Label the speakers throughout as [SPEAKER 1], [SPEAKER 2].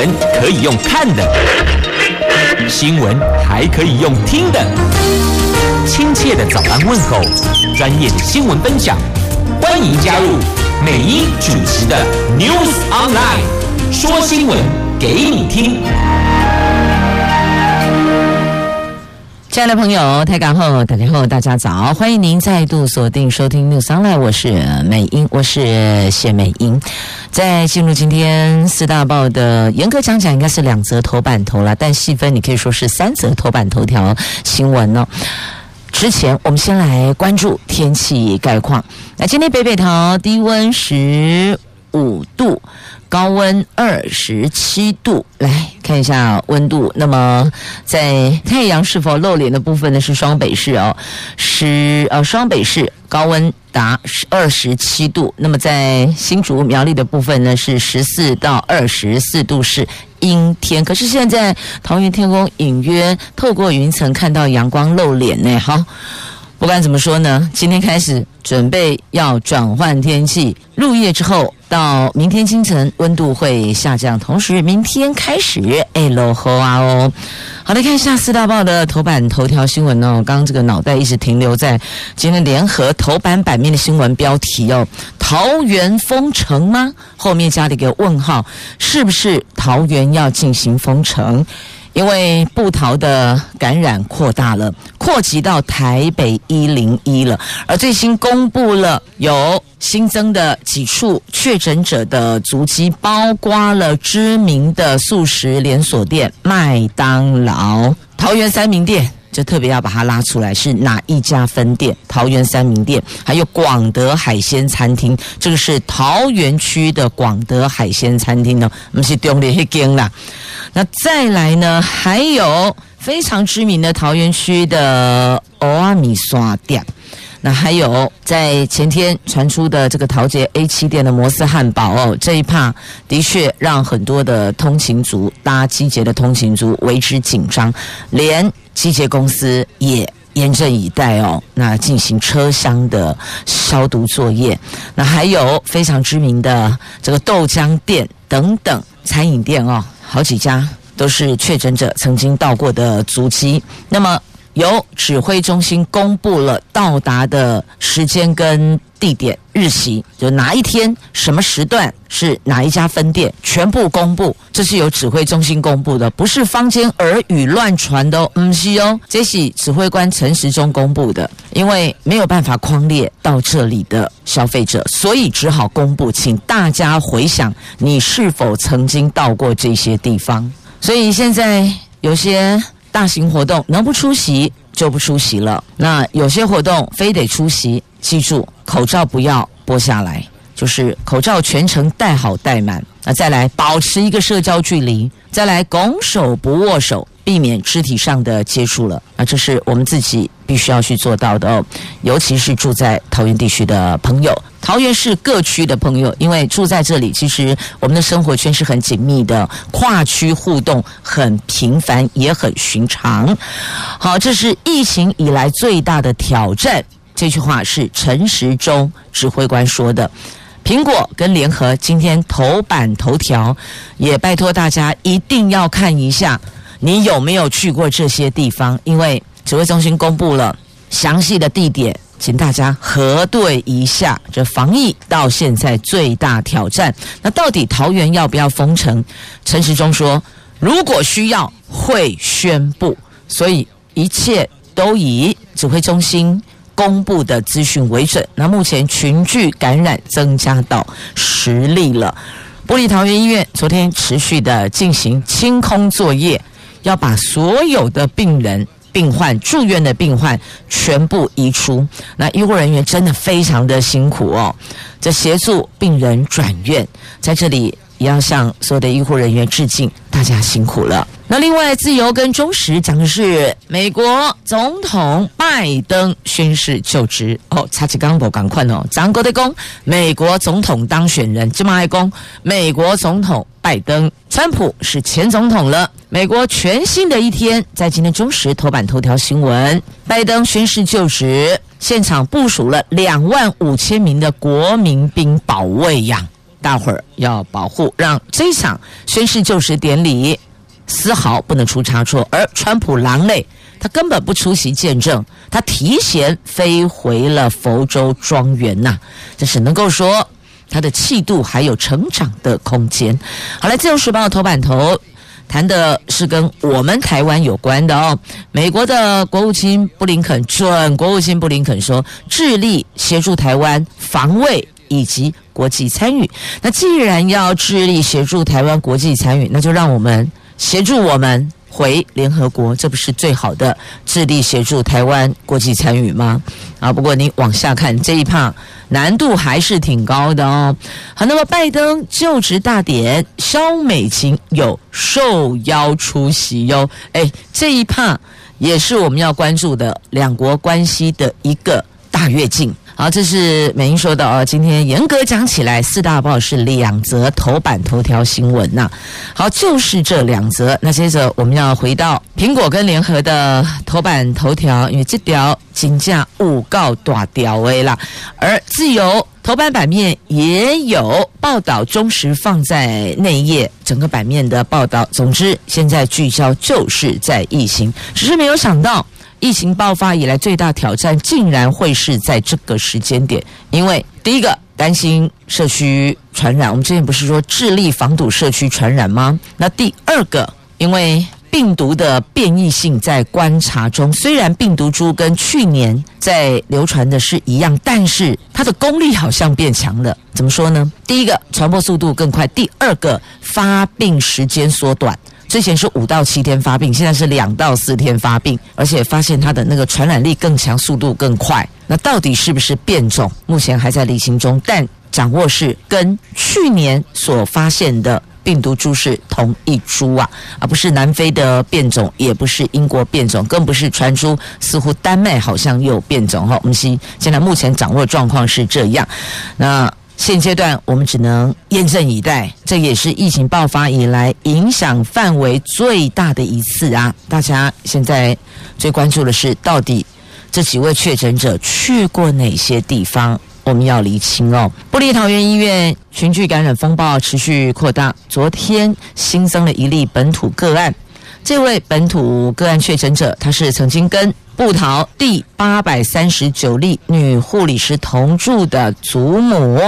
[SPEAKER 1] 闻可以用看的，新闻还可以用听的。亲切的早安问候，专业的新闻分享，欢迎加入美英主持的 News Online，说新闻给你听。
[SPEAKER 2] 亲爱的朋友，台港后大家好，大家早，欢迎您再度锁定收听 News Online，我是美英，我是谢美英。在进入今天四大报的严格讲讲，应该是两则头版头了，但细分你可以说是三则头版头条新闻哦。之前我们先来关注天气概况，那今天北北桃低温十五度。高温二十七度，来看一下温度。那么在太阳是否露脸的部分呢？是双北市哦，是呃双北市高温达二十七度。那么在新竹苗栗的部分呢，是十四到二十四度，是阴天。可是现在桃园天空隐约透过云层看到阳光露脸呢。好。不管怎么说呢，今天开始准备要转换天气，入夜之后到明天清晨温度会下降，同时明天开始哎落雨啊哦。好的，看一下四大报的头版头条新闻哦。刚刚这个脑袋一直停留在今天联合头版版面的新闻标题哦，桃园封城吗？后面加了一个问号，是不是桃园要进行封城？因为布桃的感染扩大了，扩及到台北一零一了，而最新公布了有新增的几处确诊者的足迹，包括了知名的素食连锁店麦当劳、桃园三明店。就特别要把它拉出来，是哪一家分店？桃园三民店，还有广德海鲜餐厅，这个是桃园区的广德海鲜餐厅呢，不是中坜那间啦。那再来呢，还有非常知名的桃园区的蚵仔面线店。那还有在前天传出的这个桃捷 A 七店的摩斯汉堡哦，这一趴的确让很多的通勤族搭机捷的通勤族为之紧张，连机械公司也严阵以待哦，那进行车厢的消毒作业。那还有非常知名的这个豆浆店等等餐饮店哦，好几家都是确诊者曾经到过的足迹。那么。由指挥中心公布了到达的时间跟地点日期，就哪一天、什么时段是哪一家分店，全部公布。这是由指挥中心公布的，不是坊间耳语乱传的哦。不是哦，这是指挥官陈时中公布的。因为没有办法框列到这里的消费者，所以只好公布，请大家回想你是否曾经到过这些地方。所以现在有些。大型活动能不出席就不出席了。那有些活动非得出席，记住口罩不要剥下来，就是口罩全程戴好戴满。那再来保持一个社交距离，再来拱手不握手。避免肢体上的接触了，啊这是我们自己必须要去做到的哦。尤其是住在桃园地区的朋友，桃园市各区的朋友，因为住在这里，其实我们的生活圈是很紧密的，跨区互动很频繁，也很寻常。好，这是疫情以来最大的挑战。这句话是陈时中指挥官说的。苹果跟联合今天头版头条，也拜托大家一定要看一下。你有没有去过这些地方？因为指挥中心公布了详细的地点，请大家核对一下。这防疫到现在最大挑战，那到底桃园要不要封城？陈时中说，如果需要会宣布，所以一切都以指挥中心公布的资讯为准。那目前群聚感染增加到十例了，玻璃桃园医院昨天持续的进行清空作业。要把所有的病人、病患住院的病患全部移出，那医护人员真的非常的辛苦哦，这协助病人转院，在这里也要向所有的医护人员致敬，大家辛苦了。那另外，自由跟忠实讲的是美国总统拜登宣誓就职哦，查起刚不赶快哦，张国的公，美国总统当选人，这么爱公，美国总统拜登，川普是前总统了。美国全新的一天，在今天中时头版头条新闻，拜登宣誓就职，现场部署了两万五千名的国民兵保卫呀。大伙儿要保护，让这场宣誓就职典礼丝毫不能出差错。而川普狼类，他根本不出席见证，他提前飞回了佛州庄园呐，这是能够说他的气度还有成长的空间。好来，《自由时报》头版头。谈的是跟我们台湾有关的哦。美国的国务卿布林肯，准国务卿布林肯说，致力协助台湾防卫以及国际参与。那既然要致力协助台湾国际参与，那就让我们协助我们。回联合国，这不是最好的致力协助台湾国际参与吗？啊，不过你往下看这一趴难度还是挺高的哦。好，那么拜登就职大典，萧美琴有受邀出席哟。哎，这一趴也是我们要关注的两国关系的一个大跃进。好，这是美英说的哦。今天严格讲起来，四大报是两则头版头条新闻呐。好，就是这两则。那接着我们要回到苹果跟联合的头版头条，因为这条金价五告大条的啦。而自由头版版面也有报道，忠实放在内页整个版面的报道。总之，现在聚焦就是在疫情，只是没有想到。疫情爆发以来最大挑战，竟然会是在这个时间点。因为第一个担心社区传染，我们之前不是说致力防堵社区传染吗？那第二个，因为病毒的变异性在观察中，虽然病毒株跟去年在流传的是一样，但是它的功力好像变强了。怎么说呢？第一个，传播速度更快；第二个，发病时间缩短。之前是五到七天发病，现在是两到四天发病，而且发现它的那个传染力更强，速度更快。那到底是不是变种？目前还在理清中，但掌握是跟去年所发现的病毒株是同一株啊，而不是南非的变种，也不是英国变种，更不是传出似乎丹麦好像有变种哈。我们现在目前掌握状况是这样，那。现阶段我们只能验证以待，这也是疫情爆发以来影响范围最大的一次啊！大家现在最关注的是，到底这几位确诊者去过哪些地方？我们要厘清哦。布利桃园医院群聚感染风暴持续扩大，昨天新增了一例本土个案，这位本土个案确诊者，他是曾经跟布桃第八百三十九例女护理师同住的祖母。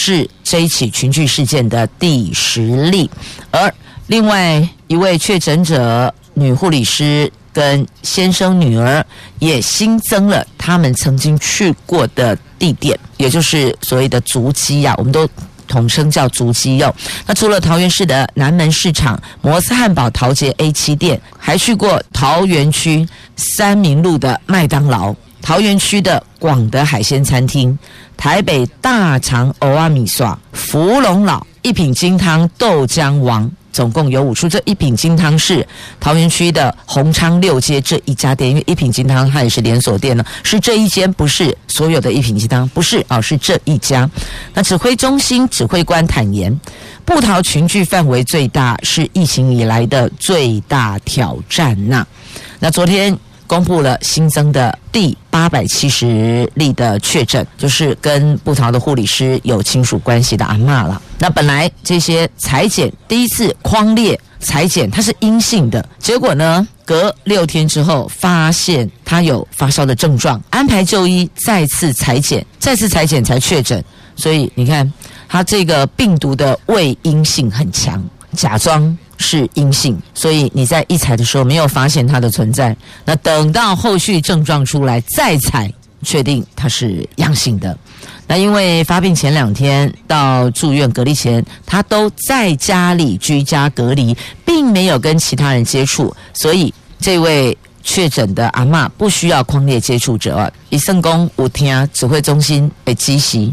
[SPEAKER 2] 是这一起群聚事件的第十例，而另外一位确诊者女护理师跟先生女儿也新增了他们曾经去过的地点，也就是所谓的足迹呀，我们都统称叫足迹哟。那除了桃园市的南门市场、摩斯汉堡、桃捷 A 七店，还去过桃园区三民路的麦当劳。桃园区的广德海鲜餐厅、台北大肠欧阿米刷、福隆老一品金汤豆浆王，总共有五处。这一品金汤是桃园区的红昌六街这一家店，因为一品金汤它也是连锁店呢，是这一间，不是所有的一品金汤，不是啊，是这一家。那指挥中心指挥官坦言，部桃群聚范围最大，是疫情以来的最大挑战呐。那昨天。公布了新增的第八百七十例的确诊，就是跟布桃的护理师有亲属关系的阿嬷了。那本来这些采检第一次框列采检，它是阴性的，结果呢，隔六天之后发现他有发烧的症状，安排就医，再次采检，再次采检才确诊。所以你看，他这个病毒的伪阴性很强，假装。是阴性，所以你在一采的时候没有发现它的存在。那等到后续症状出来再采，确定它是阳性的。那因为发病前两天到住院隔离前，他都在家里居家隔离，并没有跟其他人接触，所以这位确诊的阿嬷不需要匡列接触者。一圣公五天指挥中心被击袭，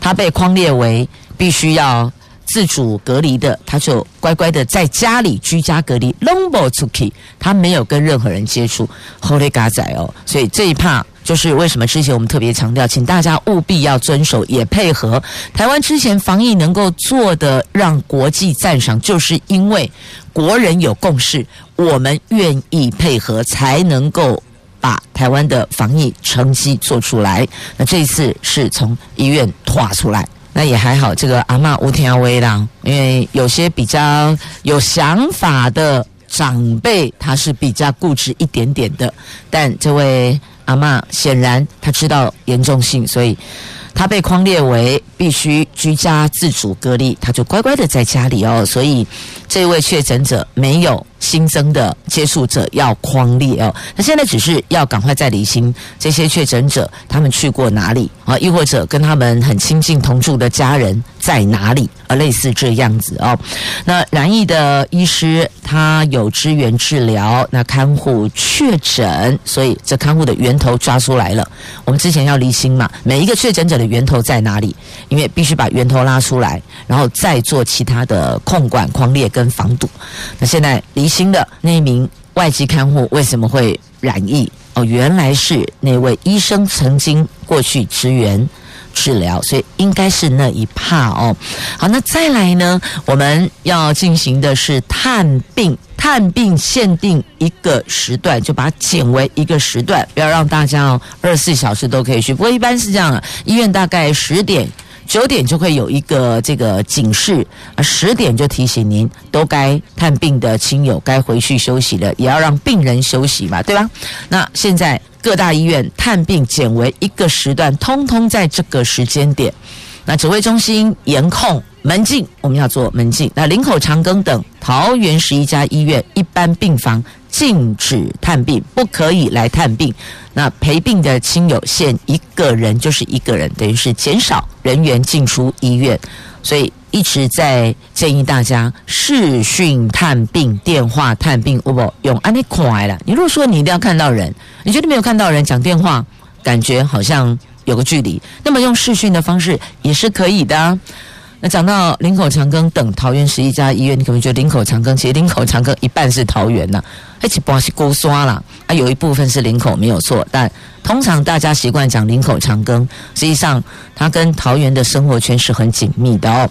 [SPEAKER 2] 他被匡列为必须要。自主隔离的，他就乖乖的在家里居家隔离，long 不出去，他没有跟任何人接触，Holy God 仔哦，所以这一趴就是为什么之前我们特别强调，请大家务必要遵守，也配合台湾之前防疫能够做的让国际赞赏，就是因为国人有共识，我们愿意配合，才能够把台湾的防疫成绩做出来。那这一次是从医院拖出来。那也还好，这个阿嬷无天威啦，因为有些比较有想法的长辈，他是比较固执一点点的。但这位阿嬷显然他知道严重性，所以他被框列为必须居家自主隔离，他就乖乖的在家里哦。所以这位确诊者没有。新增的接触者要框列哦，那现在只是要赶快再厘清这些确诊者他们去过哪里啊，亦或者跟他们很亲近同住的家人在哪里啊，类似这样子哦。那染疫的医师他有支援治疗，那看护确诊，所以这看护的源头抓出来了。我们之前要厘清嘛，每一个确诊者的源头在哪里，因为必须把源头拉出来，然后再做其他的控管、框列跟防堵。那现在离心的那一名外籍看护为什么会染疫？哦，原来是那位医生曾经过去支援治疗，所以应该是那一帕哦。好，那再来呢？我们要进行的是探病，探病限定一个时段，就把它减为一个时段，不要让大家哦二十四小时都可以去。不过一般是这样的，医院大概十点。九点就会有一个这个警示，啊，十点就提醒您都该探病的亲友该回去休息了，也要让病人休息嘛，对吧？那现在各大医院探病减为一个时段，通通在这个时间点。那指挥中心严控门禁，我们要做门禁。那林口长庚等桃园十一家医院一般病房。禁止探病，不可以来探病。那陪病的亲友限一个人，就是一个人，等于是减少人员进出医院。所以一直在建议大家视讯探病、电话探病，哦不，用安尼快了。你如果说你一定要看到人，你觉得没有看到人讲电话，感觉好像有个距离，那么用视讯的方式也是可以的。那讲到林口长庚等桃园十一家医院，你可能觉得林口长庚，其实林口长庚一半是桃园呐，且不是勾刷啦，啊，有一部分是领口没有错，但。通常大家习惯讲林口长庚，实际上它跟桃园的生活圈是很紧密的哦。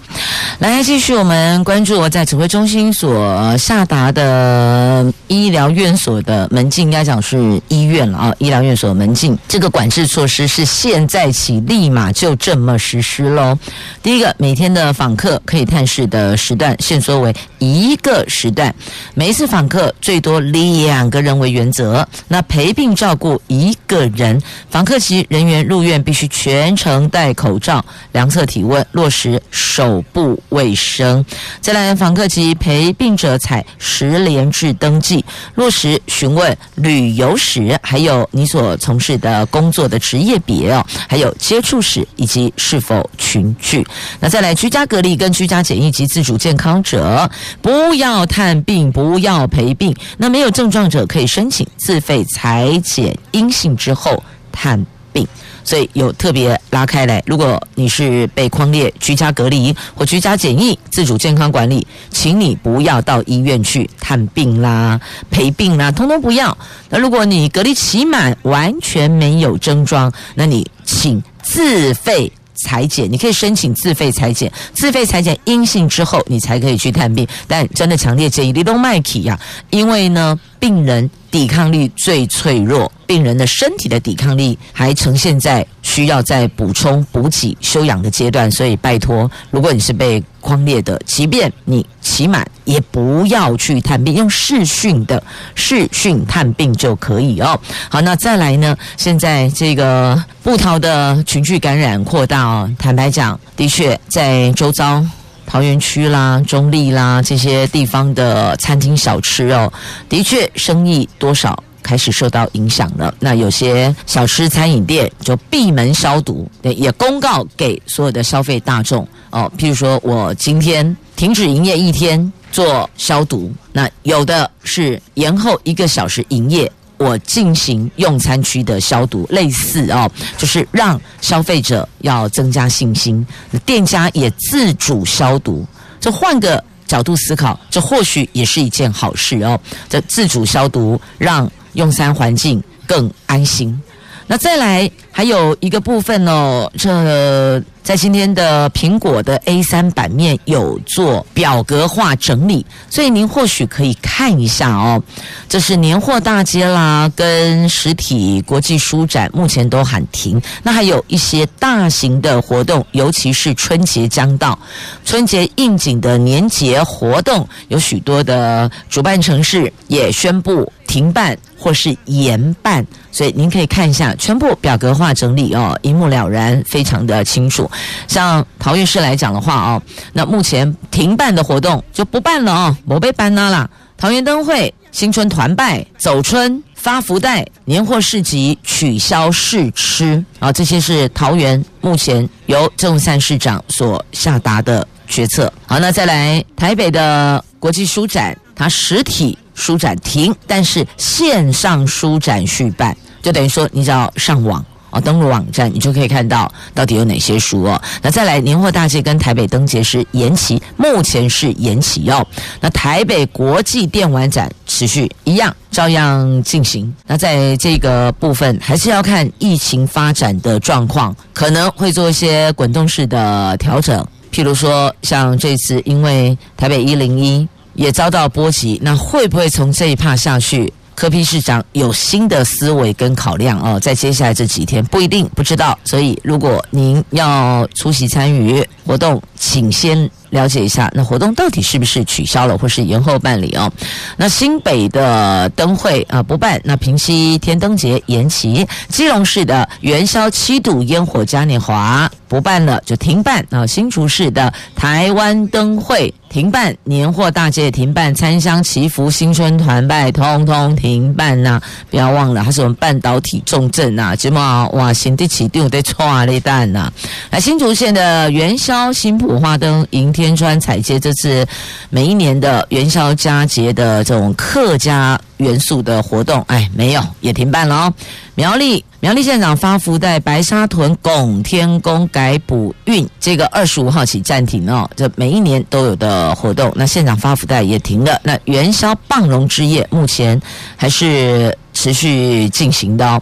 [SPEAKER 2] 来，继续我们关注在指挥中心所下达的医疗院所的门禁，应该讲是医院了啊。医疗院所门禁这个管制措施是现在起立马就这么实施喽。第一个，每天的访客可以探视的时段限缩为一个时段，每一次访客最多两个人为原则。那陪病照顾一个人。人访客及人员入院必须全程戴口罩，量测体温，落实手部卫生。再来，访客及陪病者采十联制登记，落实询问旅游史，还有你所从事的工作的职业别哦，还有接触史以及是否群聚。那再来，居家隔离跟居家检疫及自主健康者，不要探病，不要陪病。那没有症状者可以申请自费采检阴性之后。探病，所以有特别拉开来。如果你是被框列居家隔离或居家检疫、自主健康管理，请你不要到医院去探病啦、陪病啦，通通不要。那如果你隔离期满完全没有症状，那你请自费采检，你可以申请自费采检，自费采检阴性之后，你才可以去探病。但真的强烈建议你都麦起呀，因为呢，病人。抵抗力最脆弱，病人的身体的抵抗力还呈现在需要再补充补给休养的阶段，所以拜托，如果你是被匡列的，即便你期满，也不要去探病，用视讯的视讯探病就可以哦。好，那再来呢？现在这个布桃的群聚感染扩大哦，坦白讲，的确在周遭。桃园区啦、中立啦这些地方的餐厅小吃哦，的确生意多少开始受到影响了。那有些小吃餐饮店就闭门消毒，也公告给所有的消费大众哦。譬如说我今天停止营业一天做消毒，那有的是延后一个小时营业。我进行用餐区的消毒，类似哦，就是让消费者要增加信心，店家也自主消毒。这换个角度思考，这或许也是一件好事哦。这自主消毒，让用餐环境更安心。那再来还有一个部分哦，这在今天的苹果的 A3 版面有做表格化整理，所以您或许可以看一下哦。这是年货大街啦，跟实体国际书展目前都喊停。那还有一些大型的活动，尤其是春节将到，春节应景的年节活动，有许多的主办城市也宣布停办或是延办，所以您可以看一下，全部表格化整理哦，一目了然，非常的清楚。像桃园市来讲的话哦，那目前停办的活动就不办了哦，没被办了啦。桃园灯会、新春团拜、走春、发福袋、年货市集取消试吃啊，这些是桃园目前由郑善市长所下达的决策。好，那再来台北的国际书展，它实体书展停，但是线上书展续办，就等于说你只要上网。哦，登录网站，你就可以看到到底有哪些书哦。那再来，年货大街跟台北灯节是延期，目前是延期哦。那台北国际电玩展持续一样，照样进行。那在这个部分，还是要看疫情发展的状况，可能会做一些滚动式的调整。譬如说，像这次因为台北一零一也遭到波及，那会不会从这一趴下去？柯批市长有新的思维跟考量哦，在接下来这几天不一定不知道，所以如果您要出席参与活动，请先了解一下，那活动到底是不是取消了或是延后办理哦？那新北的灯会啊不办，那平溪天灯节延期，基隆市的元宵七度烟火嘉年华不办了就停办啊，新竹市的台湾灯会。停办年货大街，停办参香祈福新春团拜，通通停办呐、不要忘了，它是我们半导体重镇呐，今嘛哇，新地起定得唰嘞蛋呐！来新竹县的元宵新埔花灯迎天川彩街，这次每一年的元宵佳节的这种客家元素的活动，哎，没有也停办了哦。苗栗苗栗县长发福袋，白沙屯拱天宫改补运，这个二十五号起暂停哦。这每一年都有的活动，那县长发福袋也停了。那元宵棒龙之夜目前还是持续进行的哦，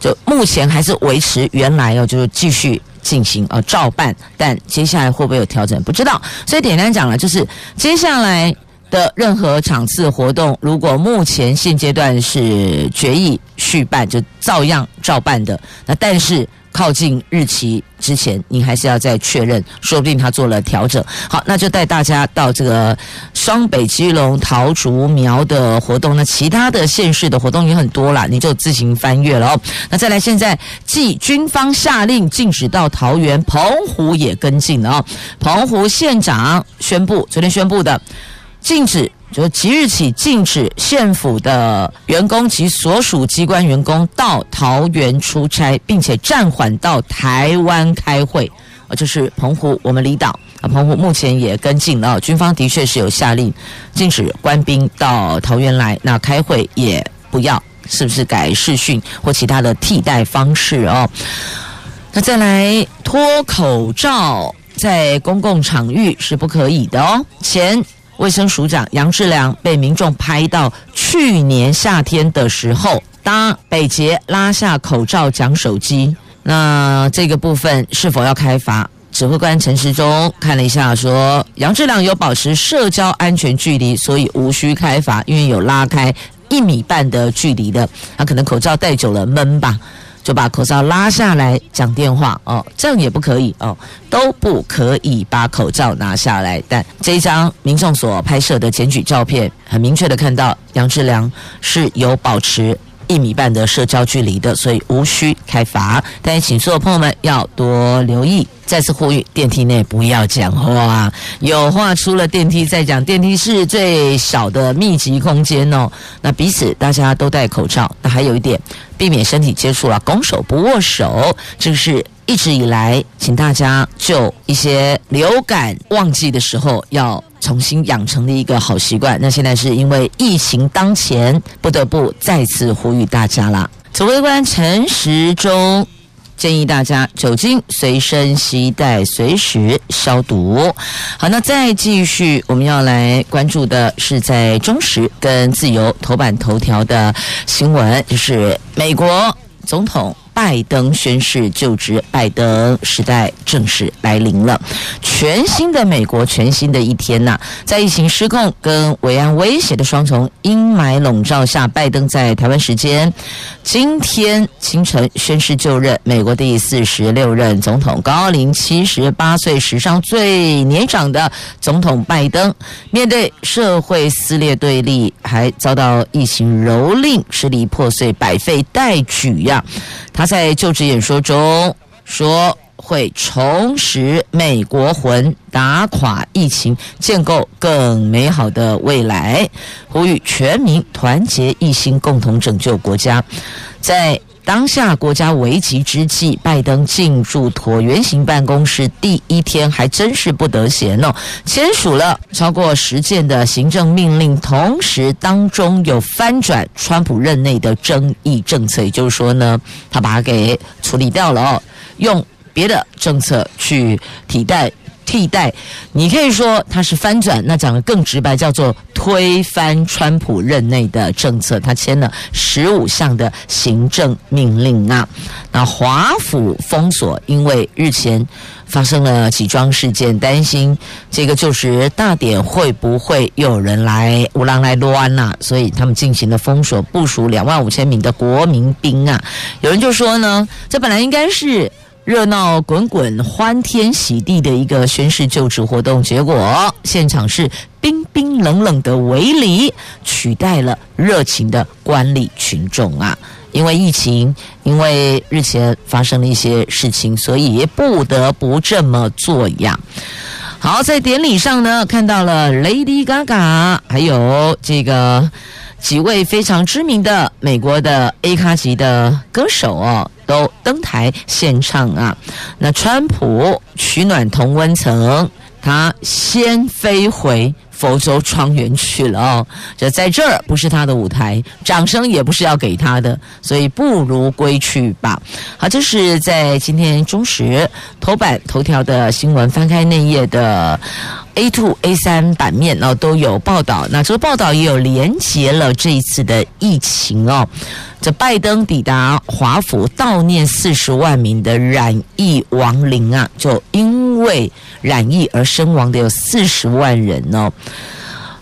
[SPEAKER 2] 就目前还是维持原来哦，就是继续进行呃照办，但接下来会不会有调整不知道。所以简单讲了，就是接下来。的任何场次活动，如果目前现阶段是决议续办，就照样照办的。那但是靠近日期之前，你还是要再确认，说不定他做了调整。好，那就带大家到这个双北、基隆、桃竹苗的活动。那其他的县市的活动也很多啦，你就自行翻阅了哦。那再来，现在继军方下令禁止到桃园、澎湖也跟进了哦。澎湖县长宣布，昨天宣布的。禁止，就即日起禁止县府的员工及所属机关员工到桃园出差，并且暂缓到台湾开会。啊，就是澎湖，我们离岛啊，澎湖目前也跟进了，军方的确是有下令禁止官兵到桃园来，那开会也不要，是不是改视讯或其他的替代方式哦？那再来脱口罩在公共场域是不可以的哦，前。卫生署长杨志良被民众拍到去年夏天的时候搭北捷拉下口罩讲手机，那这个部分是否要开罚？指挥官陈时中看了一下，说杨志良有保持社交安全距离，所以无需开罚，因为有拉开一米半的距离的，他可能口罩戴久了闷吧。就把口罩拉下来讲电话哦，这样也不可以哦，都不可以把口罩拿下来。但这一张民众所拍摄的检举照片，很明确的看到杨志良是有保持一米半的社交距离的，所以无需开罚。但也请所有朋友们要多留意。再次呼吁，电梯内不要讲话，有话出了电梯再讲。电梯是最小的密集空间哦。那彼此大家都戴口罩。那还有一点，避免身体接触啊，拱手不握手，这是一直以来，请大家就一些流感旺季的时候要重新养成的一个好习惯。那现在是因为疫情当前，不得不再次呼吁大家啦。指挥官陈时中。建议大家酒精随身携带，随时消毒。好，那再继续，我们要来关注的是在中时跟自由头版头条的新闻，就是美国总统。拜登宣誓就职，拜登时代正式来临了。全新的美国，全新的一天呐、在疫情失控跟维安威胁的双重阴霾笼罩下，拜登在台湾时间今天清晨宣誓就任美国第四十六任总统，高龄七十八岁，史上最年长的总统拜登，面对社会撕裂对立，还遭到疫情蹂躏，支离破碎，百废待举呀！他在就职演说中说。会重拾美国魂，打垮疫情，建构更美好的未来。呼吁全民团结一心，共同拯救国家。在当下国家危急之际，拜登进驻椭圆形办公室第一天，还真是不得闲哦，签署了超过十件的行政命令，同时当中有翻转川普任内的争议政策，也就是说呢，他把它给处理掉了哦，用。别的政策去替代替代，你可以说它是翻转，那讲得更直白，叫做推翻川普任内的政策。他签了十五项的行政命令啊。那华府封锁，因为日前发生了几桩事件，担心这个就职大典会不会有人来乌狼来乱呐，所以他们进行了封锁，部署两万五千名的国民兵啊。有人就说呢，这本来应该是。热闹滚滚、欢天喜地的一个宣誓就职活动，结果现场是冰冰冷冷的围篱，取代了热情的观礼群众啊！因为疫情，因为日前发生了一些事情，所以不得不这么做呀。好，在典礼上呢，看到了 Lady Gaga，还有这个几位非常知名的美国的 A 咖级的歌手哦。都登台献唱啊！那川普取暖同温层，他先飞回佛州庄园去了哦。这在这儿不是他的舞台，掌声也不是要给他的，所以不如归去吧。好，这是在今天中时头版头条的新闻，翻开内页的。A two A 三版面哦都有报道，那这个报道也有连接了这一次的疫情哦。这拜登抵达华府悼念四十万名的染疫亡灵啊，就因为染疫而身亡的有四十万人哦。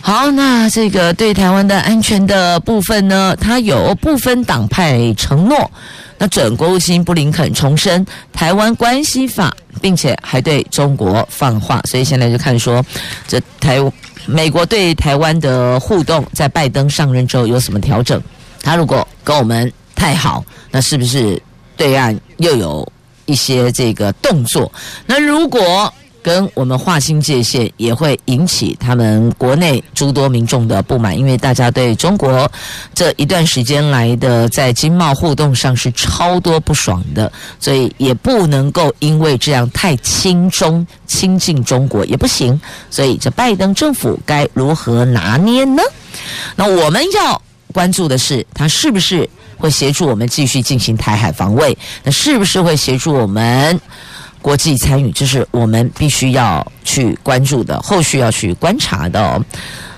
[SPEAKER 2] 好，那这个对台湾的安全的部分呢，它有部分党派承诺。那准国务卿布林肯重申台湾关系法，并且还对中国放话，所以现在就看说，这台美国对台湾的互动，在拜登上任之后有什么调整？他如果跟我们太好，那是不是对岸又有一些这个动作？那如果？跟我们划清界限，也会引起他们国内诸多民众的不满，因为大家对中国这一段时间来的在经贸互动上是超多不爽的，所以也不能够因为这样太亲中亲近中国也不行，所以这拜登政府该如何拿捏呢？那我们要关注的是，他是不是会协助我们继续进行台海防卫？那是不是会协助我们？国际参与，这是我们必须要去关注的，后续要去观察的哦。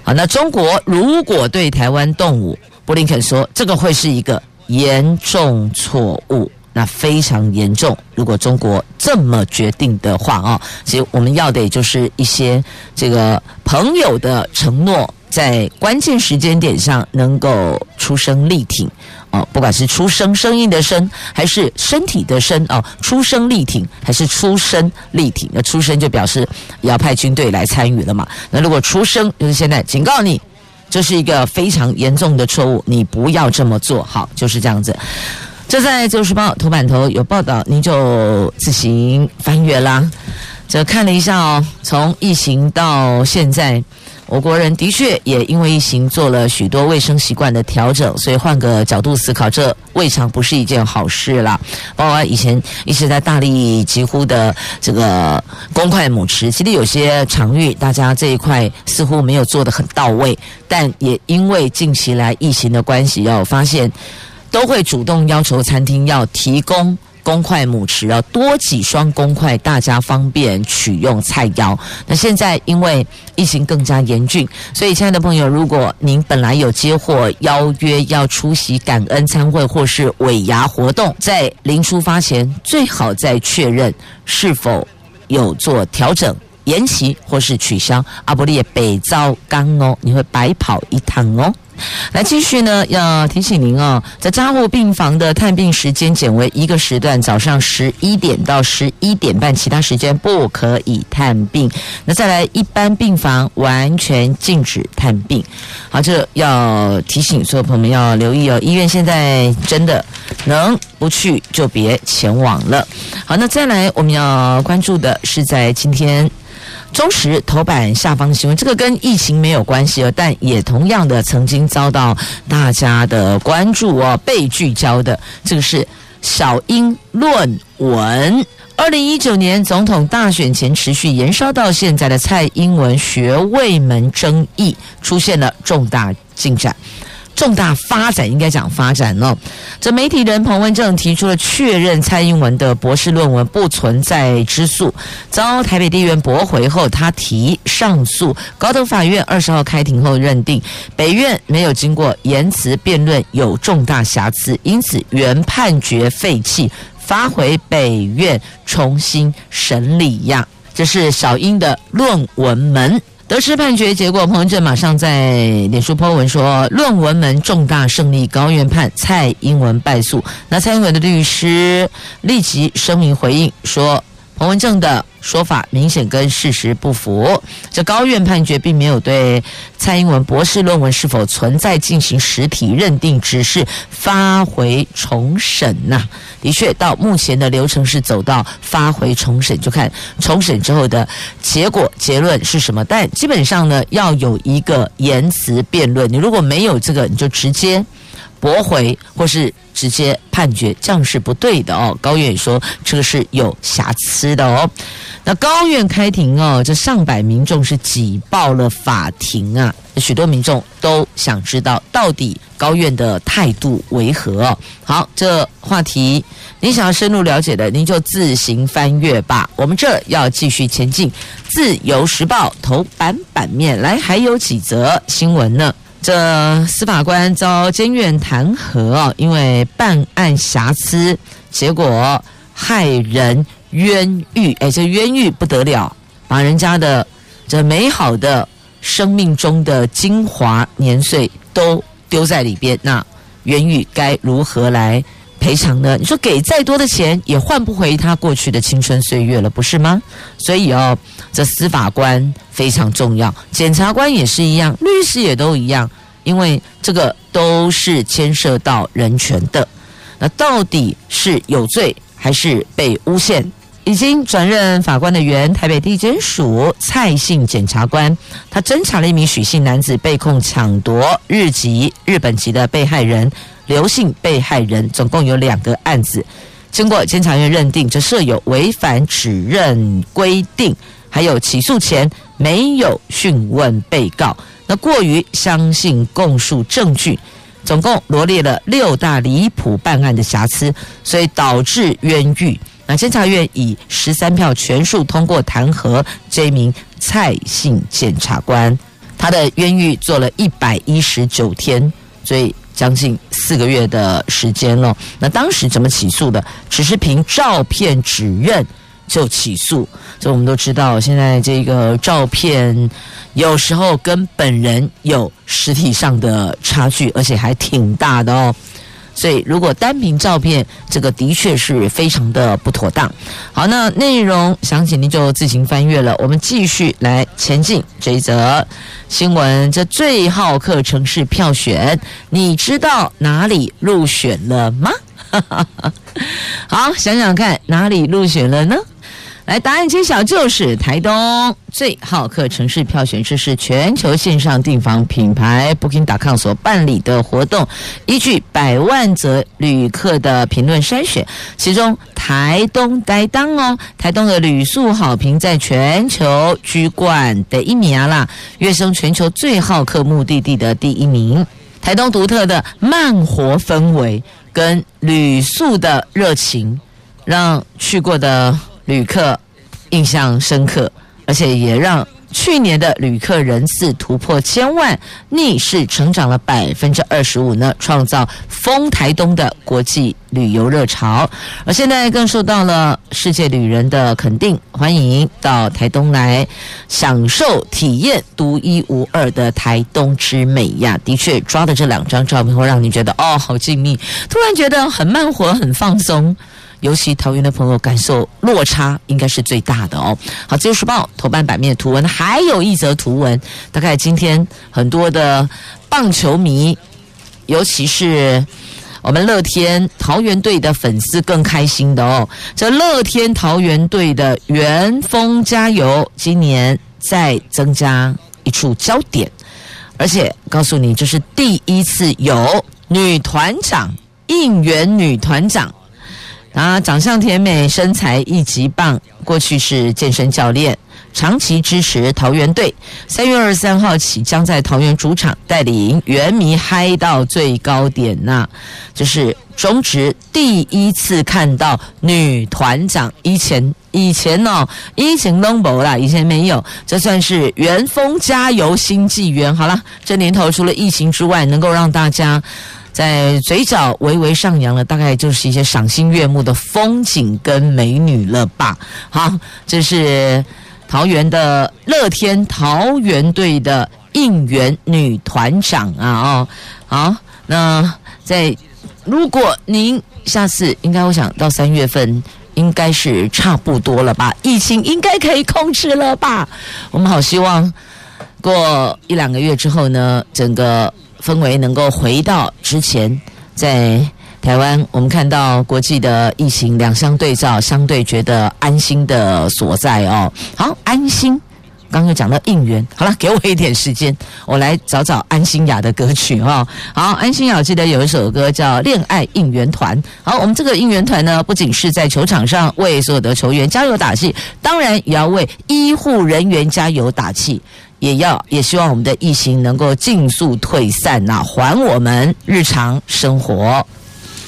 [SPEAKER 2] 好，那中国如果对台湾动武，布林肯说这个会是一个严重错误，那非常严重。如果中国这么决定的话啊，其实我们要的也就是一些这个朋友的承诺，在关键时间点上能够出声力挺。哦，不管是出声声音的声，还是身体的身哦，出声力挺，还是出声力挺？那出声就表示要派军队来参与了嘛。那如果出声，就是现在警告你，这是一个非常严重的错误，你不要这么做。好，就是这样子。这在《旧时报》头版头有报道，您就自行翻阅啦。这看了一下哦，从疫情到现在。我国人的确也因为疫情做了许多卫生习惯的调整，所以换个角度思考，这未尝不是一件好事啦。包括以前一直在大力疾呼的这个公筷母匙，其实有些场域大家这一块似乎没有做得很到位，但也因为近期来疫情的关系，要发现都会主动要求餐厅要提供公筷母匙啊，多几双公筷，大家方便取用菜肴。那现在因为疫情更加严峻，所以亲爱的朋友，如果您本来有接获邀约要出席感恩餐会或是尾牙活动，在临出发前最好再确认是否有做调整、延期或是取消。阿伯利也北糟刚哦，你会白跑一趟哦。来继续呢，要提醒您哦，在加护病房的探病时间减为一个时段，早上十一点到十一点半，其他时间不可以探病。那再来，一般病房完全禁止探病。好，这要提醒所有朋友们要留意哦。医院现在真的能不去就别前往了。好，那再来我们要关注的是在今天。中时头版下方新闻，这个跟疫情没有关系哦，但也同样的曾经遭到大家的关注哦，被聚焦的这个是小英论文。二零一九年总统大选前持续延烧到现在的蔡英文学位门争议出现了重大进展。重大发展应该讲发展哦。这媒体人彭文正提出了确认蔡英文的博士论文不存在之诉，遭台北地院驳回后，他提上诉。高等法院二十号开庭后认定，北院没有经过言辞辩论，有重大瑕疵，因此原判决废弃，发回北院重新审理呀。这是小英的论文门。得知判决结果，彭文正马上在脸书 po 文说：“论文门重大胜利，高院判蔡英文败诉。”那蔡英文的律师立即声明回应说。彭文正的说法明显跟事实不符。这高院判决并没有对蔡英文博士论文是否存在进行实体认定，只是发回重审呐、的确，到目前的流程是走到发回重审，就看重审之后的结果结论是什么。但基本上呢，要有一个言辞辩论。你如果没有这个，你就直接。驳回或是直接判决，这样是不对的哦。高院说这个是有瑕疵的哦。那高院开庭哦，这上百民众是挤爆了法庭啊。许多民众都想知道到底高院的态度为何。好，这话题你想要深入了解的，您就自行翻阅吧。我们这要继续前进。自由时报头版版面来，还有几则新闻呢？这司法官遭监院弹劾，因为办案瑕疵，结果害人冤狱。哎，这冤狱不得了，把人家的这美好的生命中的精华年岁都丢在里边。那冤狱该如何来赔偿呢？你说给再多的钱也换不回他过去的青春岁月了，不是吗？所以哦，这司法官非常重要，检察官也是一样，律师也都一样，因为这个都是牵涉到人权的。那到底是有罪还是被诬陷？已经转任法官的原台北地检署蔡姓检察官，他侦查了一名许姓男子被控抢夺日籍日本籍的被害人。刘姓被害人总共有两个案子，经过监察院认定，这设有违反指认规定，还有起诉前没有讯问被告，那过于相信供述证据，总共罗列了六大离谱办案的瑕疵，所以导致冤狱。那监察院以十三票全数通过弹劾这名蔡姓检察官，他的冤狱做了一百一十九天，所以。将近四个月的时间了。那当时怎么起诉的？只是凭照片指认就起诉。所以我们都知道，现在这个照片有时候跟本人有实体上的差距，而且还挺大的哦。所以，如果单凭照片，这个的确是非常的不妥当。好，那内容详情您就自行翻阅了。我们继续来前进这一则新闻。这最好客城市票选，你知道哪里入选了吗？好，想想看哪里入选了呢？来，答案揭晓，就是台东最好客城市票选，这是全球线上订房品牌 Booking.com 所办理的活动，依据百万则旅客的评论筛选，其中台东台东哦，台东的旅宿好评在全球居冠第一名啦，跃升全球最好客目的地的第一名。台东独特的慢活氛围跟旅宿的热情。让去过的旅客印象深刻，而且也让。去年的旅客人次突破千万，逆势成长了百分之二十五呢，创造丰台东的国际旅游热潮。而现在更受到了世界旅人的肯定，欢迎到台东来享受体验独一无二的台东之美呀！的确，抓的这两张照片会让你觉得哦，好静谧，突然觉得很慢活，很放松。尤其桃园的朋友感受落差应该是最大的哦。好，《自由时报》头版版面的图文还有一则图文，大概今天很多的棒球迷，尤其是我们乐天桃园队的粉丝更开心的哦。这乐天桃园队的元丰加油，今年再增加一处焦点，而且告诉你，这是第一次有女团长应援女团长。啊，长相甜美，身材一级棒。过去是健身教练，长期支持桃园队。三月二十三号起，将在桃园主场带领原迷嗨到最高点呐、啊！这是中职第一次看到女团长，以前以前哦，以前都没啦，以前没有。这算是元丰加油新纪元。好了，这年头除了疫情之外，能够让大家。在嘴角微微上扬了，大概就是一些赏心悦目的风景跟美女了吧？好，这是桃园的乐天桃园队的应援女团长啊！哦，好，那在如果您下次应该，我想到三月份应该是差不多了吧？疫情应该可以控制了吧？我们好希望过一两个月之后呢，整个。氛围能够回到之前，在台湾，我们看到国际的疫情两相对照，相对觉得安心的所在哦。好，安心。刚刚讲到应援，好了，给我一点时间，我来找找安心雅的歌曲哈、好，安心雅，我记得有一首歌叫《恋爱应援团》。好，我们这个应援团呢，不仅是在球场上为所有的球员加油打气，当然也要为医护人员加油打气。也要也希望我们的疫情能够尽速退散呐、还我们日常生活。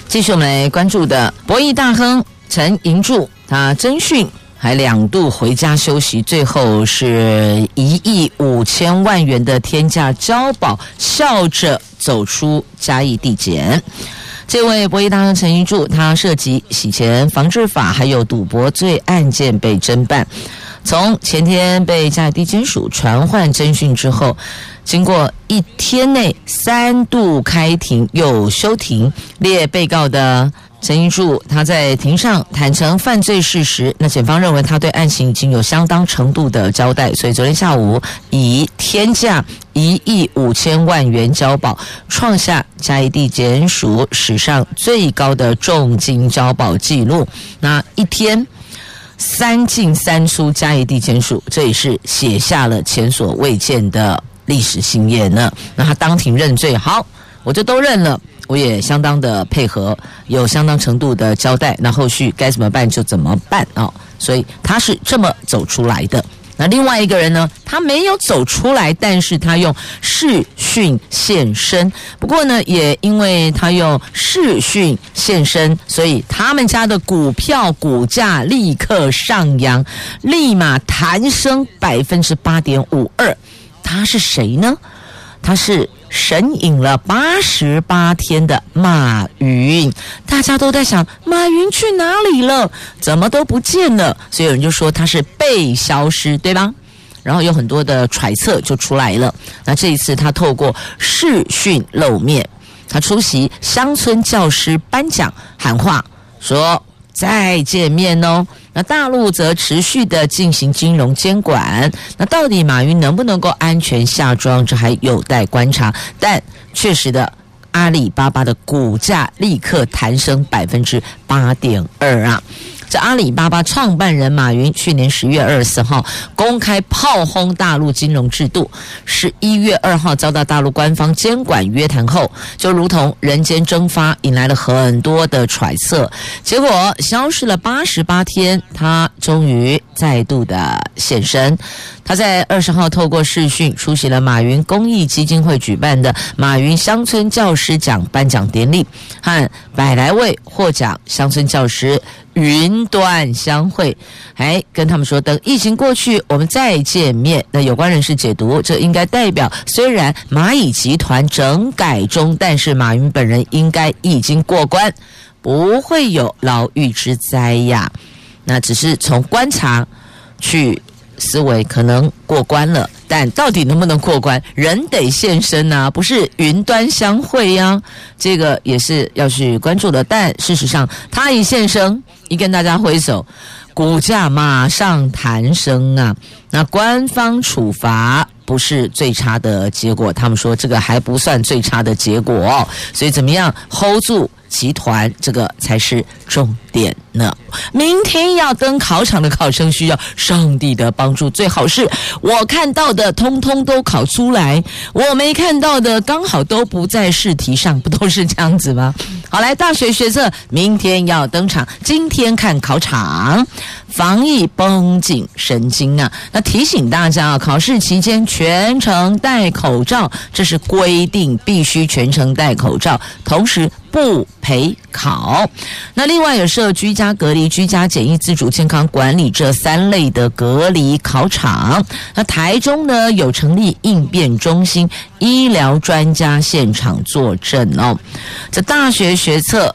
[SPEAKER 2] 继续我们来关注的博弈大亨陈银柱，他侦讯还两度回家休息，最后是一亿五千万元的天价交保，笑着走出嘉义地检。这位博弈大亨陈银柱，他涉及洗钱防治法还有赌博罪案件被侦办。从前天被嘉义地检署传唤侦讯之后，经过一天内三度开庭又休庭，列被告的陈盈柱，他在庭上坦承犯罪事实。那检方认为他对案情已经有相当程度的交代，所以昨天下午以天价一亿五千万元交保，创下嘉义地检署史上最高的重金交保纪录。那一天。三进三出，加一地签署，这也是写下了前所未见的历史新页呢。那他当庭认罪，好，我就都认了，我也相当的配合，有相当程度的交代。那后续该怎么办就怎么办啊、哦？所以他是这么走出来的。那另外一个人呢？他没有走出来，但是他用视讯现身。不过呢，也因为他用视讯现身，所以他们家的股票股价立刻上扬，立马弹升百分之八点五二。他是谁呢？他是。神隐了八十八天的马云，大家都在想马云去哪里了？怎么都不见了？所以有人就说他是被消失，对吧？然后有很多的揣测就出来了。那这一次他透过视讯露面，他出席乡村教师颁奖喊话，说再见面哦。那大陆则持续的进行金融监管，那到底马云能不能够安全下庄，这还有待观察。但确实的，阿里巴巴的股价立刻弹升百分之八点二啊。这阿里巴巴创办人马云去年十月二十四号公开炮轰大陆金融制度，十一月二号遭到大陆官方监管约谈后，就如同人间蒸发，引来了很多的揣测。结果消失了八十八天，他终于再度的现身。他在二十号透过视讯出席了马云公益基金会举办的马云乡村教师奖颁奖典礼，和百来位获奖乡村教师云端相会，还跟他们说，等疫情过去，我们再见面。那有关人士解读，这应该代表，虽然蚂蚁集团整改中，但是马云本人应该已经过关，不会有牢狱之灾呀。那只是从观察去。思维可能过关了，但到底能不能过关，人得现身呐、不是云端相会呀、这个也是要去关注的。但事实上，他一现身，一跟大家挥手，股价马上弹升啊！那官方处罚不是最差的结果，他们说这个还不算最差的结果，所以怎么样 hold 住？集团这个才是重点呢。明天要登考场的考生需要上帝的帮助，最好是我看到的通通都考出来，我没看到的刚好都不在试题上，不都是这样子吗？好，来大学学测明天要登场，今天看考场，防疫绷紧神经啊！那提醒大家啊，考试期间全程戴口罩，这是规定，必须全程戴口罩，同时。不陪考，那另外也设居家隔离、居家检疫、自主健康管理这三类的隔离考场。那台中呢，有成立应变中心，医疗专家现场坐镇哦。在大学学测。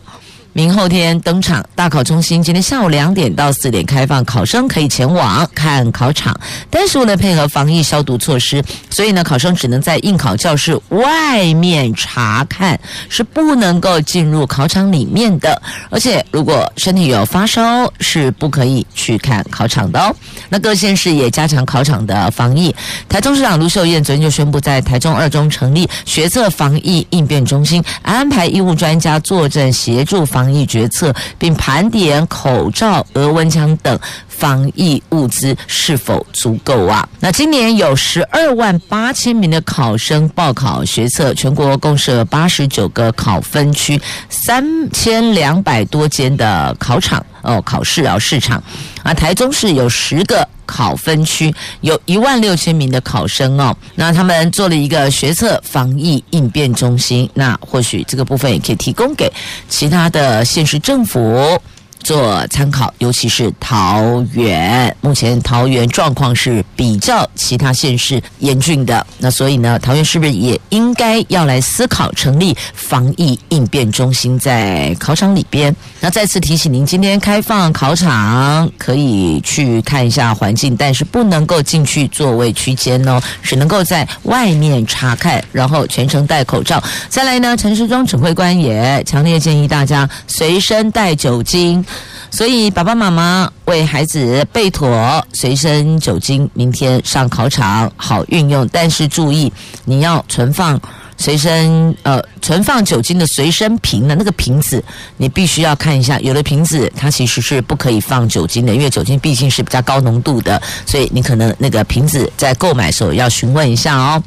[SPEAKER 2] 明后天登场，大考中心今天下午两点到四点开放，考生可以前往看考场。但是为了配合防疫消毒措施，所以呢，考生只能在应考教室外面查看，是不能够进入考场里面的。而且，如果身体有发烧，是不可以去看考场的哦。那各县市也加强考场的防疫。台中市长卢秀燕昨天就宣布，在台中二中成立学测防疫应变中心，安排医务专家坐镇协助防。防疫决策，并盘点口罩、额温枪等防疫物资是否足够啊？那今年有十二万八千名的考生报考学测，全国共设八十九个考分区，三千两百多间的考场哦，考试啊市场啊，台中市有十个。考分区有一万六千名的考生哦，那他们做了一个学测防疫应变中心，那或许这个部分也可以提供给其他的县市政府。做参考，尤其是桃园，目前桃园状况是比较其他县市严峻的。那所以呢，桃园是不是也应该要来思考成立防疫应变中心在考场里边？那再次提醒您，今天开放考场可以去看一下环境，但是不能够进去座位区间哦，只能够在外面查看，然后全程戴口罩。再来呢，陈时中指挥官也强烈建议大家随身带酒精。所以，爸爸妈妈为孩子备妥随身酒精，明天上考场好运用。但是注意，你要存放随身呃存放酒精的随身瓶的那个瓶子，你必须要看一下。有的瓶子它其实是不可以放酒精的，因为酒精毕竟是比较高浓度的，所以你可能那个瓶子在购买的时候要询问一下哦。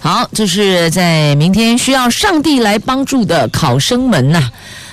[SPEAKER 2] 好，这是在明天需要上帝来帮助的考生们呐、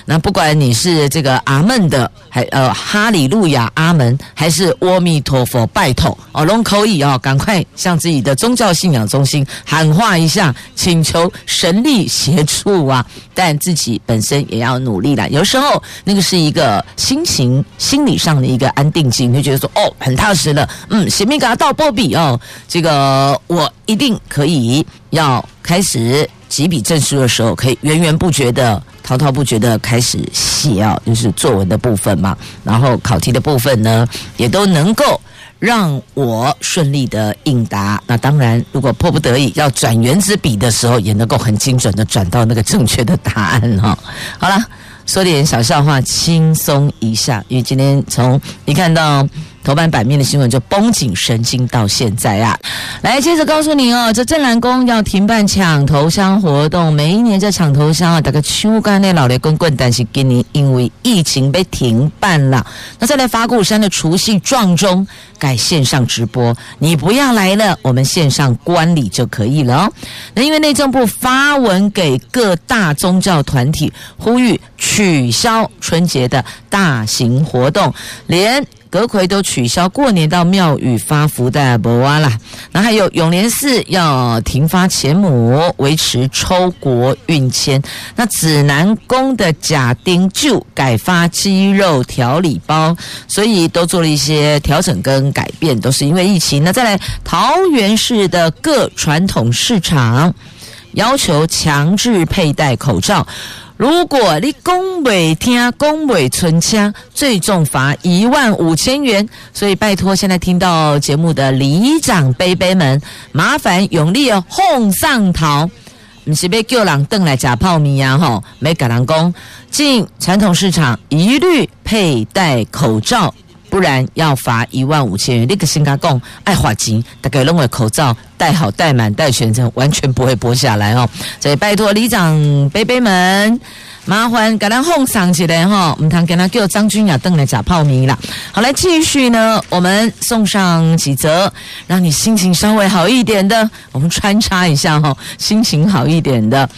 [SPEAKER 2] 那不管你是这个阿门的，还呃哈利路亚阿门，还是阿弥陀佛拜托哦，拢可以哦，赶快向自己的宗教信仰中心喊话一下，请求神力协助啊！但自己本身也要努力啦。有时候那个是一个心情、心理上的一个安定剂，你就觉得说哦，很踏实了，嗯，前面给他倒波比哦，这个我一定可以要开始几笔证书的时候，可以源源不绝的。滔滔不绝的开始写啊，就是作文的部分嘛，然后考题的部分呢，也都能够让我顺利的应答。那当然，如果迫不得已要转原子笔的时候，也能够很精准的转到那个正确的答案哈。好了，说点小笑话，轻松一下，因为今天从一看到。头版版面的新闻就绷紧神经到现在啊！来，接着告诉您哦，这镇澜宫要停办抢头香活动。每一年这抢头香啊，大概秋干那老雷公棍，但是今年因为疫情被停办了。那再来法鼓山的除夕撞钟改线上直播，你不要来了，我们线上观礼就可以了哦。那因为内政部发文给各大宗教团体，呼吁取消春节的大型活动，连。阁揆都取消过年到庙宇发福袋不挖啦。那还有永联寺要停发钱母，维持抽国运签。那指南宫的甲丁就改发鸡肉调理包，所以都做了一些调整跟改变，都是因为疫情。那再来桃园市的各传统市场要求强制佩戴口罩。如果你恭维听，恭维存枪，最重罚一万五千元。所以拜托，现在听到节目的里长伯伯们，麻烦用力哦，哄上头，不是要叫人转来假泡面呀？吼，没敢人讲，进传统市场一律佩戴口罩。不然要罚一万五千元。那个新加贡爱花钱，大概认为口罩戴好、戴满、戴全程，完全不会剥下来哦。所以拜托里长贝贝们，麻烦给他哄上起来哈。我们堂跟他叫张君雅登来假泡米啦。好，来继续呢，我们送上几则让你心情稍微好一点的，我们穿插一下哈，心情好一点的，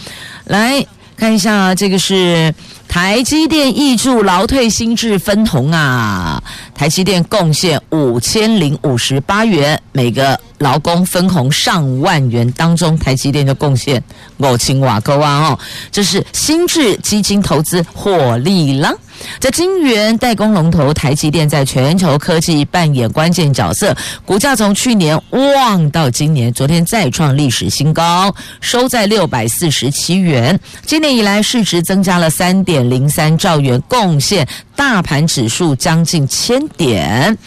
[SPEAKER 2] 来看一下这个是。台积电挹注劳退新制分红啊，台积电贡献五千零五十八元，每个劳工分红上万元当中，台积电就贡献五千瓦克瓦哦，这是新制基金投资获利了。在晶圆代工龙头台积电在全球科技扮演关键角色，股价从去年旺到今年，昨天再创历史新高，收在六百四十七元。今年以来市值增加了三点零三兆元，贡献大盘指数将近千点。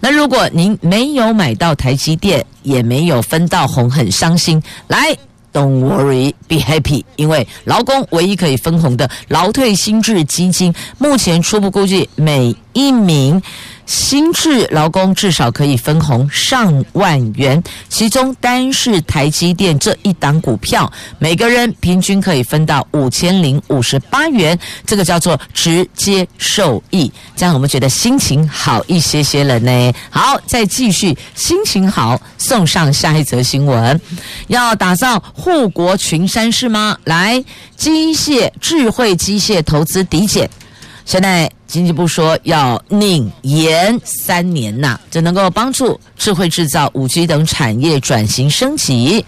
[SPEAKER 2] 那如果您没有买到台积电，也没有分到红，很伤心。来。Don't worry, be happy，因为劳工唯一可以分红的劳退新制基金，目前初步估计每一名。新制劳工至少可以分红上万元，其中单是台积电这一档股票，每个人平均可以分到五千零五十八元，这个叫做直接受益，这样我们觉得心情好一些些了呢。好，再继续，心情好，送上下一则新闻，要打造护国群山是吗？来，机械智慧机械投资抵减。现在经济部说要拟延三年呐，这能够帮助智慧制造、五 G 等产业转型升级。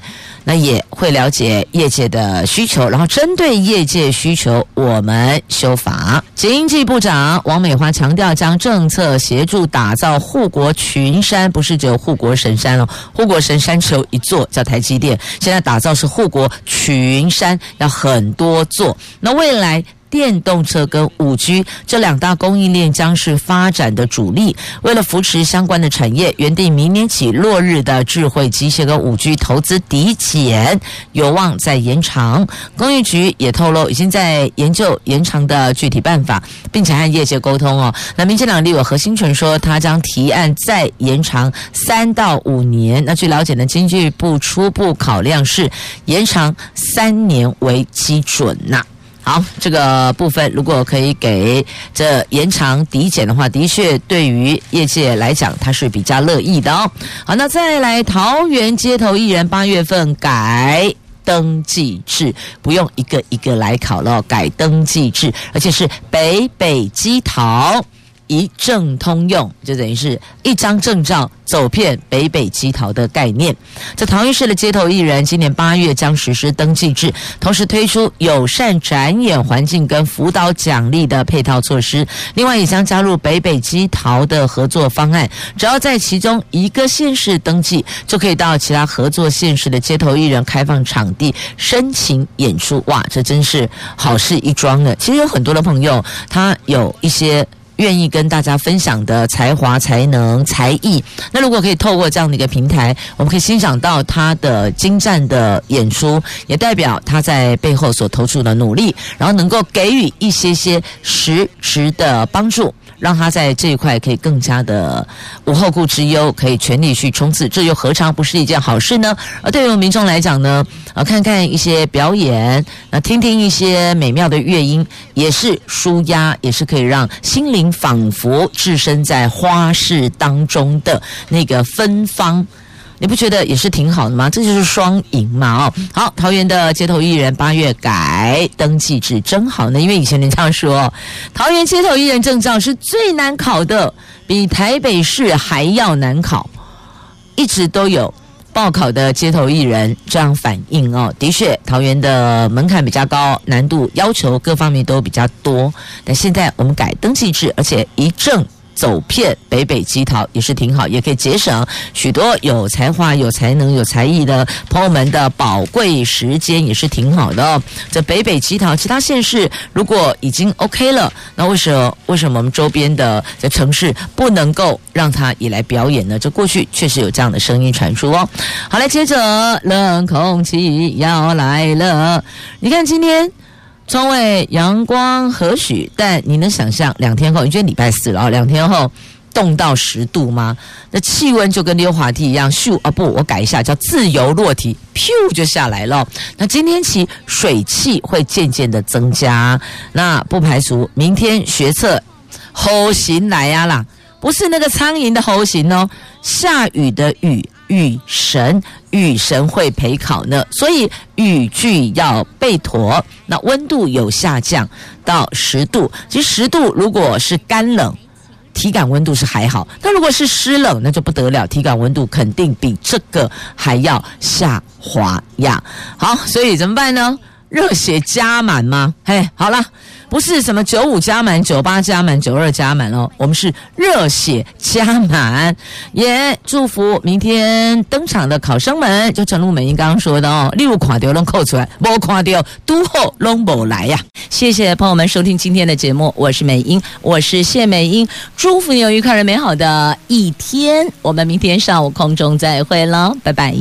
[SPEAKER 2] 那也会了解业界的需求，然后针对业界需求，我们修法。经济部长王美花强调，将政策协助打造护国群山，不是只有护国神山哦，护国神山只有一座，叫台积电。现在打造是护国群山，要很多座。那未来。电动车跟五 G 这两大供应链将是发展的主力。为了扶持相关的产业，原定明年起落日的智慧机械跟五 G 投资抵减有望再延长。工业局也透露，已经在研究延长的具体办法，并且和业界沟通哦。那民进党立委何新纯说，他将提案再延长三到五年。那据了解呢，经济部初步考量是延长三年为基准呐。好，这个部分如果可以给这延长抵减的话，的确对于业界来讲，他是比较乐意的哦。好，那再来桃园街头艺人八月份改登记制，不用一个一个来考了，改登记制，而且是北北基桃。一证通用，就等于是一张证照走遍北北基桃的概念。这桃园市的街头艺人今年八月将实施登记制，同时推出友善展演环境跟辅导奖励的配套措施。另外，也将加入北北基桃的合作方案，只要在其中一个县市登记，就可以到其他合作县市的街头艺人开放场地申请演出。哇，这真是好事一桩呢！其实有很多的朋友，他有一些。愿意跟大家分享的才华、才能、才艺，那如果可以透过这样的一个平台，我们可以欣赏到他的精湛的演出，也代表他在背后所投注的努力，然后能够给予一些些实质的帮助。让他在这一块可以更加的无后顾之忧，可以全力去冲刺，这又何尝不是一件好事呢？而对于我们民众来讲呢，啊，看看一些表演，那听听一些美妙的乐音，也是舒压，也是可以让心灵仿佛置身在花市当中的那个芬芳。你不觉得也是挺好的吗？这就是双赢嘛！哦，好，桃园的街头艺人八月改登记制真好呢，因为以前人家说，桃园街头艺人证照是最难考的。比台北市还要难考，一直都有报考的街头艺人这样反映哦。的确，桃园的门槛比较高，难度要求各方面都比较多。但现在我们改登记制，而且一证。走遍北北基桃也是挺好，也可以节省许多有才华、有才能、有才艺的朋友们的宝贵时间，也是挺好的哦。这北北基桃，其他县市如果已经 OK 了，那为什么为什么我们周边的这城市不能够让他也来表演呢？这过去确实有这样的声音传出哦。好，来接着冷空气要来了，你看今天。窗外阳光和煦，但你能想象两天后，你觉得礼拜四了啊？两天后冻到十度吗？那气温就跟溜滑梯一样，咻啊不，我改一下，叫自由落体，咻就下来了。那今天起水汽会渐渐的增加，那不排除明天学测猴行来呀啦，不是那个苍蝇的猴行哦，下雨的雨。雨神，雨神会陪考呢，所以雨具要备妥。那温度有下降到十度，其实十度如果是干冷，体感温度是还好；但如果是湿冷，那就不得了，体感温度肯定比这个还要下滑呀。好，所以怎么办呢？热血加满吗？嘿，好了。不是什么九五加满、九八加满、九二加满哦，我们是热血加满，也祝福明天登场的考生们，就陈露美英刚刚说的哦，六垮掉拢扣出来，无垮掉都后拢无来呀。谢谢朋友们收听今天的节目，我是美英，我是谢美英，祝福你有愉快而美好的一天，我们明天上午空中再会喽，拜拜。